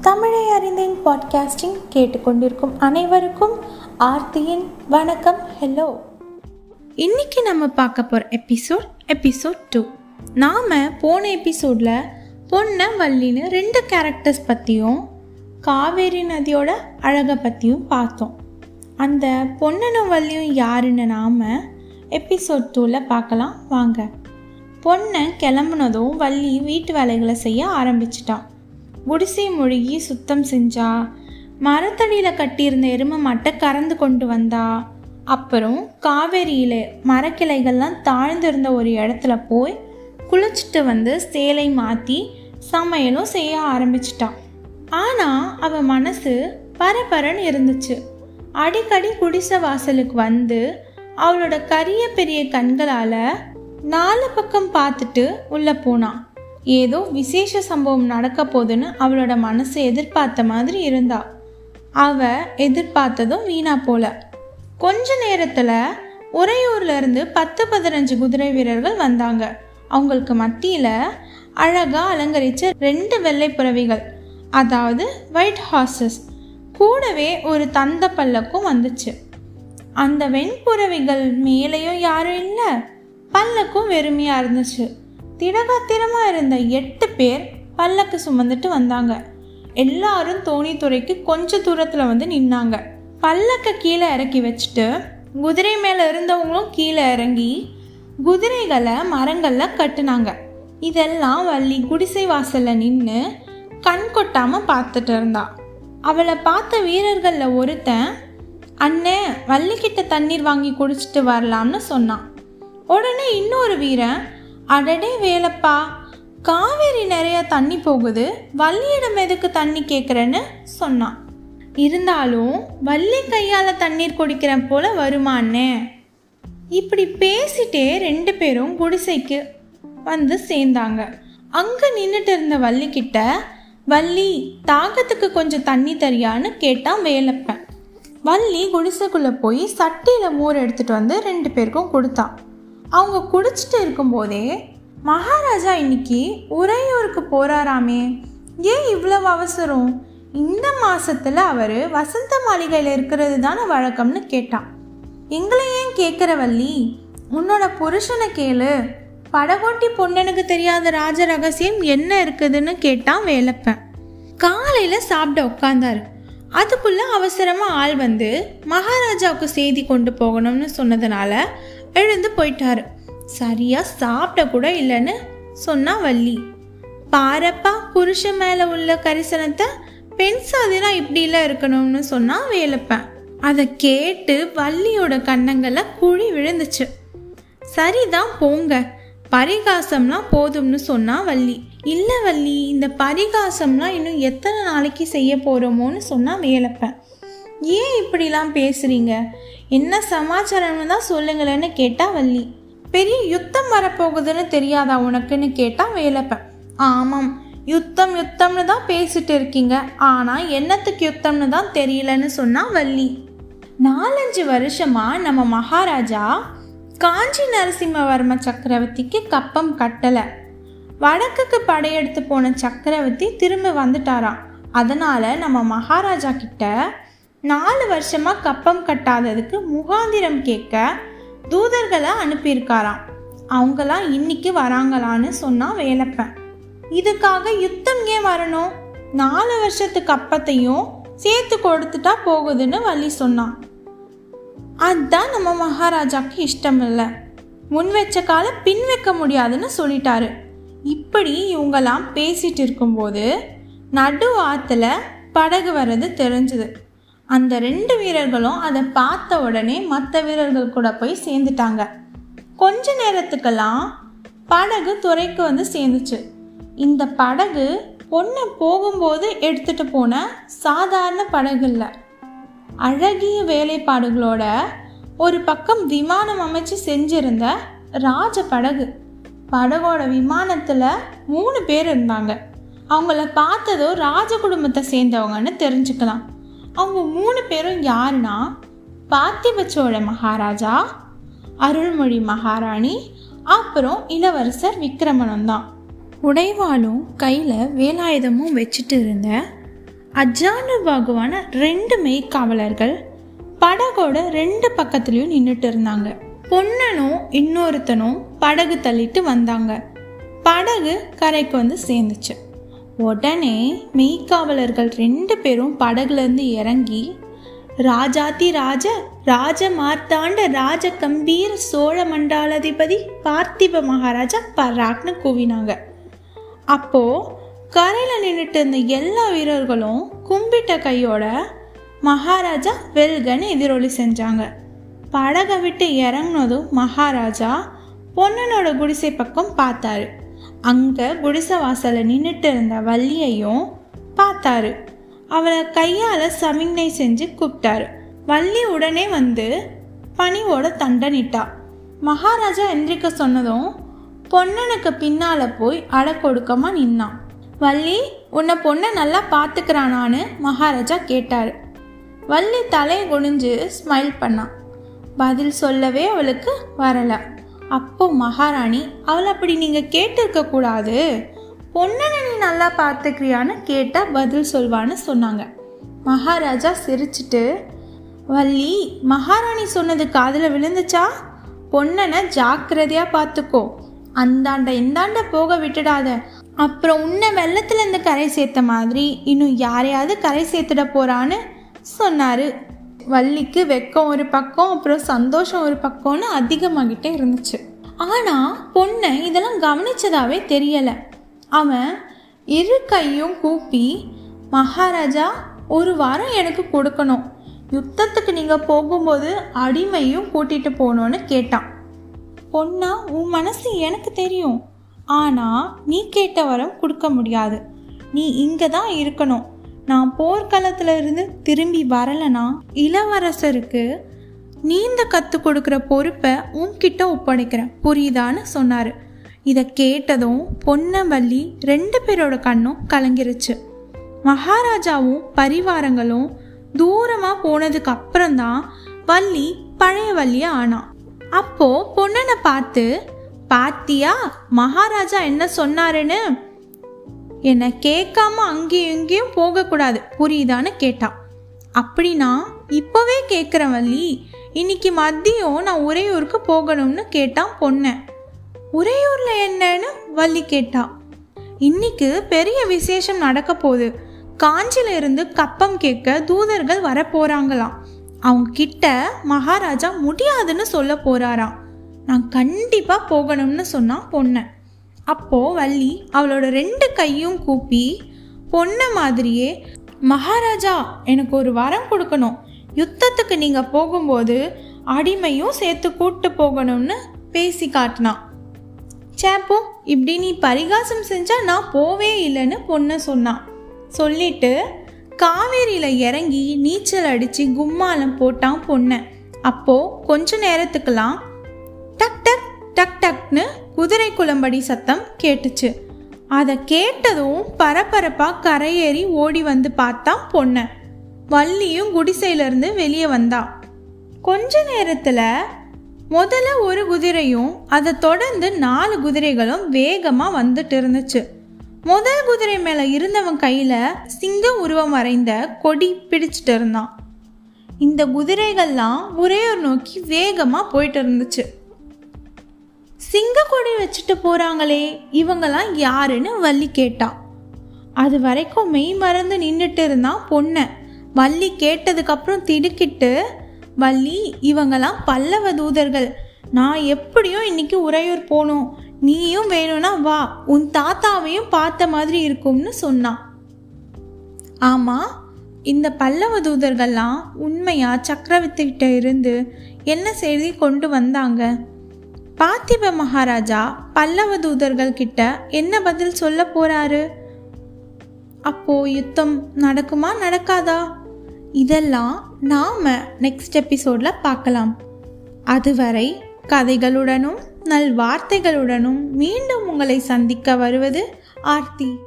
தமிழை அறிந்தேன் பாட்காஸ்டிங் கேட்டுக்கொண்டிருக்கும் அனைவருக்கும் ஆர்த்தியின் வணக்கம். ஹலோ இன்னைக்கு நம்ம பார்க்க போகிற எபிசோட் எபிசோட் டூ நாம் போன எபிசோடில் பொன்ன வள்ளின்னு ரெண்டு கேரக்டர்ஸ் பற்றியும் காவேரி நதியோட அழகை பற்றியும் பார்த்தோம். அந்த பொன்னனும் வள்ளியும் யாருன்னு நாம் எபிசோட் டூவில் பார்க்கலாம். வாங்க. பொண்ணை கிளம்புனதும் வள்ளி வீட்டு வேலைகளை செய்ய ஆரம்பிச்சிட்டான். குடிசை மொழிகி சுத்தம் செஞ்சா? மரத்தடியில் கட்டியிருந்த எருமை மாட்டை கறந்து கொண்டு வந்தா? அப்புறம் காவேரியில் மரக்கிளைகள்லாம் தாழ்ந்திருந்த ஒரு இடத்துல போய் குளிச்சுட்டு வந்து சேலை மாற்றி சமையலும் செய்ய ஆரம்பிச்சிட்டான் ஆனால் அவன் மனசு பரபரன்னு இருந்துச்சு. அடிக்கடி குடிசை வாசலுக்கு வந்து அவளோட கரிய பெரிய கண்களால் நாலு பக்கம் பார்த்துட்டு உள்ளே போனான் ஏதோ விசேஷ சம்பவம் நடக்க போதுன்னு அவளோட மனசு எதிர்பார்த்த மாதிரி இருந்தா. அவ எதிர்பார்த்ததும் வீணா போல. கொஞ்ச நேரத்தில் உறையூர்ல இருந்து பத்து பதினஞ்சு குதிரை வீரர்கள் வந்தாங்க. அவங்களுக்கு மத்தியில் அழகா அலங்கரிச்ச ரெண்டு வெள்ளை புறவிகள் அதாவது ஒயிட் ஹார்சஸ் கூடவே ஒரு தந்த பல்லக்கும் வந்துச்சு. அந்த வெண்புறவிகள் மேலேயும் யாரும் இல்லை பல்லக்கும் வெறுமையாக இருந்துச்சு. திடகாத்திரமாக இருந்த எட்டு பேர் பல்லக்கு சுமந்துட்டு வந்தாங்க. எல்லாரும் தோணித்துறைக்கு கொஞ்ச தூரத்தில் வந்து நின்னாங்க. பல்லக்கை கீழே இறக்கி வச்சுட்டு குதிரை மேலே இருந்தவங்களும் கீழே இறங்கி குதிரைகளை மரங்களில் கட்டுனாங்க. இதெல்லாம் வள்ளி குடிசை வாசலில் நின்று கண் கொட்டாமல் பார்த்துட்டு இருந்தா. அவளை பார்த்த வீரர்களில் ஒருத்தன் அண்ணே வள்ளிக்கிட்ட தண்ணீர் வாங்கி குடிச்சிட்டு வரலாம்னு சொன்னான். உடனே இன்னொரு வீரன் அடடே வேலப்பா காவேரி நிறைய தண்ணி போகுது வள்ளியிடம் எதுக்கு தண்ணி கேட்குறேன்னு சொன்னான். இருந்தாலும் வள்ளி கையால் தண்ணீர் குடிக்கிறேன் போல வருமானே. இப்படி பேசிட்டே ரெண்டு பேரும் குடிசைக்கு வந்து சேர்ந்தாங்க. அங்கே நின்றுட்டு இருந்த வள்ளிக்கிட்ட வள்ளி தாகத்துக்கு கொஞ்சம் தண்ணி தரியான்னு கேட்டான் வேலப்பன். வள்ளி குடிசைக்குள்ளே போய் சட்டியில் மோர் எடுத்துகிட்டு வந்து ரெண்டு பேருக்கும் கொடுத்தான் அவங்க குடிச்சிட்டு இருக்கும்போதே மகாராஜா இன்னைக்கு உறையூருக்கு போறாராமே. ஏன் இவ்வளவு அவசரம்? இந்த மாதத்தில் அவர் வசந்த மாளிகையில் இருக்கிறது தானே வழக்கம்னு கேட்டான். எங்களை ஏன் கேட்குற வள்ளி? உன்னோட புருஷனை கேளு. படகோட்டி பொண்ணனுக்கு தெரியாத ராஜ ரகசியம் என்ன இருக்குதுன்னு கேட்டான் வேலப்பன். காலையில் சாப்பிட உட்காந்தாரு அதுக்குள்ளே அவசரமாக ஆள் வந்து மகாராஜாவுக்கு செய்தி கொண்டு போகணும்னு சொன்னதுனால எழுந்து போயிட்டாரு. சரியா சாப்பிட கூட இல்லைன்னு சொன்னா வள்ளி. பாரப்பா புருஷன் மேல உள்ள கரிசனத்தை பெண் சாதினா இப்படிலாம் இருக்கணும்னு சொன்னா வேலைப்பேன். அதை கேட்டு வள்ளியோட கண்ணங்களை குழி விழுந்துச்சு. சரிதான் போங்க பரிகாசம்லாம் போதும்னு சொன்னா வள்ளி. இல்லை வள்ளி இந்த பரிகாசம்லாம் இன்னும் எத்தனை நாளைக்கு செய்ய போகிறோமோன்னு சொன்னா வேலைப்பேன். ஏன் இப்படிலாம் பேசுறீங்க? என்ன சமாச்சாரம்னு தான் சொல்லுங்களேன்னு கேட்டா வள்ளி. பெரிய யுத்தம் வரப்போகுதுன்னு தெரியாதா உனக்குன்னு கேட்டா வேலைப்பன். ஆமாம் யுத்தம் யுத்தம்னு தான் பேசிட்டு இருக்கீங்க. ஆனால் என்னத்துக்கு யுத்தம்னு தான் தெரியலன்னு சொன்னா வள்ளி. நாலஞ்சு வருஷமா நம்ம மகாராஜா காஞ்சி நரசிம்மவர்ம சக்கரவர்த்திக்கு கப்பம் கட்டலை. வடக்குக்கு படையெடுத்து போன சக்கரவர்த்தி திரும்ப வந்துட்டாராம். அதனால நம்ம மகாராஜா கிட்ட நாலு வருஷமா கப்பம் கட்டாததுக்கு முகாந்திரம் கேட்க தூதர்களை அனுப்பியிருக்காராம். அவங்களாம் இன்னைக்கு வராங்களான்னு சொன்னா வேலப்பன். இதுக்காக யுத்தம் ஏன் வரணும்? நாலு வருஷத்து கப்பத்தையும் சேர்த்து கொடுத்துட்டா போகுதுன்னு வழி சொன்னான். அதுதான் நம்ம மகாராஜாக்கு இஷ்டம் இல்லை முன் வச்ச கால பின் வைக்க முடியாதுன்னு சொல்லிட்டாரு. இப்படி இவங்கெல்லாம் பேசிட்டு இருக்கும்போது நடு ஆத்துல படகு வர்றது தெரிஞ்சுது. அந்த ரெண்டு வீரர்களும் அதை பார்த்த உடனே மற்ற வீரர்கள் கூட போய் சேர்ந்துட்டாங்க. கொஞ்ச நேரத்துக்கெல்லாம் படகு துறைக்கு வந்து சேர்ந்துச்சு. இந்த படகு பொண்ணு போகும்போது எடுத்துட்டு போன சாதாரண படகு இல்லை. அழகிய வேலைப்பாடுகளோட ஒரு பக்கம் விமானம் அமைச்சு செஞ்சிருந்த ராஜ படகு. படகோட விமானத்தில் மூணு பேர் இருந்தாங்க. அவங்கள பார்த்ததோ ராஜ குடும்பத்தை சேர்ந்தவங்கன்னு தெரிஞ்சுக்கலாம். அவங்க மூணு பேரும் யாருன்னா? பார்த்திப சோழ மகாராஜா அருள்மொழி மகாராணி அப்புறம் இளவரசர் விக்ரமனும் தான். உடைவாளும் கையில் வேலாயுதமும் வச்சுட்டு இருந்த அஜானு பகவான ரெண்டு மெய்க்காவலர்கள் படகோட ரெண்டு பக்கத்துலயும் நின்றுட்டு இருந்தாங்க. பொன்னனும் இன்னொருத்தனும் படகு தள்ளிட்டு வந்தாங்க. படகு கரைக்கு வந்து சேர்ந்துச்சு. உடனே மெய்க்காவலர்கள் ரெண்டு பேரும் படகுலேருந்து இறங்கி ராஜாதி ராஜ ராஜ மார்த்தாண்ட ராஜ கம்பீர சோழ மண்டாலாதிபதி பார்த்திப மகாராஜா பராக்னு கூவினாங்க. அப்போ கரையில் நின்றுட்டு இருந்த எல்லா வீரர்களும் கும்பிட்ட கையோட மகாராஜா வெல்கன்னு எதிரொலி செஞ்சாங்க. படகை விட்டு இறங்குனதும் மகாராஜா பொன்னனோட குடிசை பக்கம் பார்த்தாரு. அங்கே குடிசை வாசலில் நின்றுட்டு இருந்த வள்ளியையும் பார்த்தாரு. அவளை கையால் சமிக்ஞை செஞ்சு கூப்பிட்டாரு. வள்ளி உடனே வந்து பணிவோட தண்டனிட்டா. மகாராஜா எந்திரிக்க சொன்னதும் பொன்னனுக்கு பின்னால் போய் அடக்கொடுக்கமா நின்னான் வள்ளி உன்னை பொண்ணை நல்லா பார்த்துக்கிறானான்னு மகாராஜா கேட்டாரு. வள்ளி தலையை குனிஞ்சு ஸ்மைல் பண்ணான் பதில் சொல்லவே அவளுக்கு வரலை. அப்போ மகாராணி அவளை அப்படி நீங்கள் கேட்டிருக்க கூடாது. பொண்ணனை நீ நல்லா பார்த்துக்கிறியான்னு கேட்டால் பதில் சொல்வான்னு சொன்னாங்க. மகாராஜா சிரிச்சிட்டு வள்ளி மகாராணி சொன்னது காதில் விழுந்துச்சா? பொண்ணனை ஜாக்கிரதையாக பார்த்துக்கோ. அந்தாண்ட இந்தாண்ட போக விட்டுடாத. அப்புறம் உன்னை வெள்ளத்துலேருந்து கரை சேர்த்த மாதிரி இன்னும் யாரையாவது கரை சேர்த்துட போகிறான்னு சொன்னார் வள்ளிக்கு வெக்கம் ஒரு பக்கம் அப்புறம் சந்தோஷம் ஒரு பக்கம்னு அதிகமாகிட்டே இருந்துச்சு. ஆனால் பொண்ணை இதெல்லாம் கவனிச்சதாவே தெரியலை. அவன் இரு கையும் கூப்பி மகாராஜா ஒரு வாரம் எனக்கு கொடுக்கணும். யுத்தத்துக்கு நீங்கள் போகும்போது அடிமையும் கூட்டிகிட்டு போகணும்னு கேட்டான். பொண்ணா உன் மனசு எனக்கு தெரியும். ஆனால் நீ கேட்ட வரம் கொடுக்க முடியாது. நீ இங்கே தான் இருக்கணும். நான் போர்க்களத்துல இருந்து திரும்பி வரலனா இளவரசருக்கு நீந்த கத்து கொடுக்குற பொறுப்பை உன்கிட்ட ஒப்படைக்கிறேன். புரியுதான்னு சொன்னாரு. இதை கேட்டதும் பொன்னவள்ளி ரெண்டு பேரோட கண்ணும் கலங்கிருச்சு. மகாராஜாவும் பரிவாரங்களும் தூரமா போனதுக்கு அப்புறம்தான் வள்ளி பழைய வள்ளிய ஆனா. அப்போ பொண்ணனை பார்த்து பாத்தியா மகாராஜா என்ன சொன்னாருன்னு? என்னை கேட்காம அங்கேயும் இங்கேயும் போகக்கூடாது. புரியுதான்னு கேட்டான் அப்படின்னா இப்போவே கேட்குறேன் வள்ளி. இன்னைக்கு மதியம் நான் உறையூருக்கு போகணும்னு கேட்டான் பொண்ணை. உறையூரில் என்னன்னு வள்ளி கேட்டா. இன்னைக்கு பெரிய விசேஷம் நடக்க போகுது. காஞ்சில இருந்து கப்பம் கேட்க தூதர்கள் வர போறாங்களாம். அவங்க கிட்ட மகாராஜா முடியாதுன்னு சொல்ல போறாராம். நான் கண்டிப்பா போகணும்னு சொன்னான் பொண்ணை. அப்போது வள்ளி அவளோட ரெண்டு கையும் கூப்பி பொண்ணை மாதிரியே மகாராஜா எனக்கு ஒரு வரம் கொடுக்கணும். யுத்தத்துக்கு நீங்கள் போகும்போது அடிமையும் சேர்த்து கூட்டு போகணும்னு பேசி காட்டினான். சேப்போ இப்படி நீ பரிகாசம் செஞ்சால் நான் போவே இல்லைன்னு பொண்ணை சொன்னான். சொல்லிட்டு காவேரியில் இறங்கி நீச்சல் அடித்து கும்மாலம் போட்டான் பொண்ணை அப்போது கொஞ்ச நேரத்துக்கெல்லாம் டக் டக் டக் டக்னு குதிரை குளம்படி சத்தம் கேட்டுச்சு. அதை கேட்டதும் பரபரப்பாக கரையேறி ஓடி வந்து பார்த்தா பொண்ணை. வள்ளியும் குடிசையிலிருந்து வெளியே வந்தா. கொஞ்ச நேரத்தில் முதல்ல ஒரு குதிரையும் அதை தொடர்ந்து நாலு குதிரைகளும் வேகமாக வந்துட்டு இருந்துச்சு. முதல் குதிரை மேலே இருந்தவன் கையில் சிங்க உருவம் வரைந்த கொடி பிடிச்சிட்டு இருந்தான். இந்த குதிரைகள்லாம் உரையூர் நோக்கி வேகமாக போயிட்டு இருந்துச்சு. சிங்க வச்சுட்டு போகிறாங்களே இவங்கெல்லாம் யாருன்னு வள்ளி கேட்டா. அது வரைக்கும் மெய் மறந்து நின்றுட்டு இருந்தான் பொண்ணை. வள்ளி கேட்டதுக்கப்புறம் திடுக்கிட்டு வள்ளி இவங்கெல்லாம் பல்லவ தூதர்கள். நான் எப்படியும் இன்னைக்கு உறையூர் போகணும். நீயும் வேணும்னா வா. உன் தாத்தாவையும் பார்த்த மாதிரி இருக்கும்னு சொன்னான் ஆமாம் இந்த பல்லவ தூதர்கள்லாம் உண்மையாக சக்கரவர்த்திகிட்ட இருந்து என்ன செய்தி கொண்டு வந்தாங்க? பார்த்திப மகாராஜா பல்லவ தூதர்கள் கிட்ட என்ன பதில் சொல்ல போறாரு? அப்போ யுத்தம் நடக்குமா நடக்காதா? இதெல்லாம் நாம நெக்ஸ்ட் எபிசோட்ல பார்க்கலாம். அதுவரை கதைகளுடனும் நல் வார்த்தைகளுடனும் மீண்டும் உங்களை சந்திக்க வருவது ஆர்த்தி.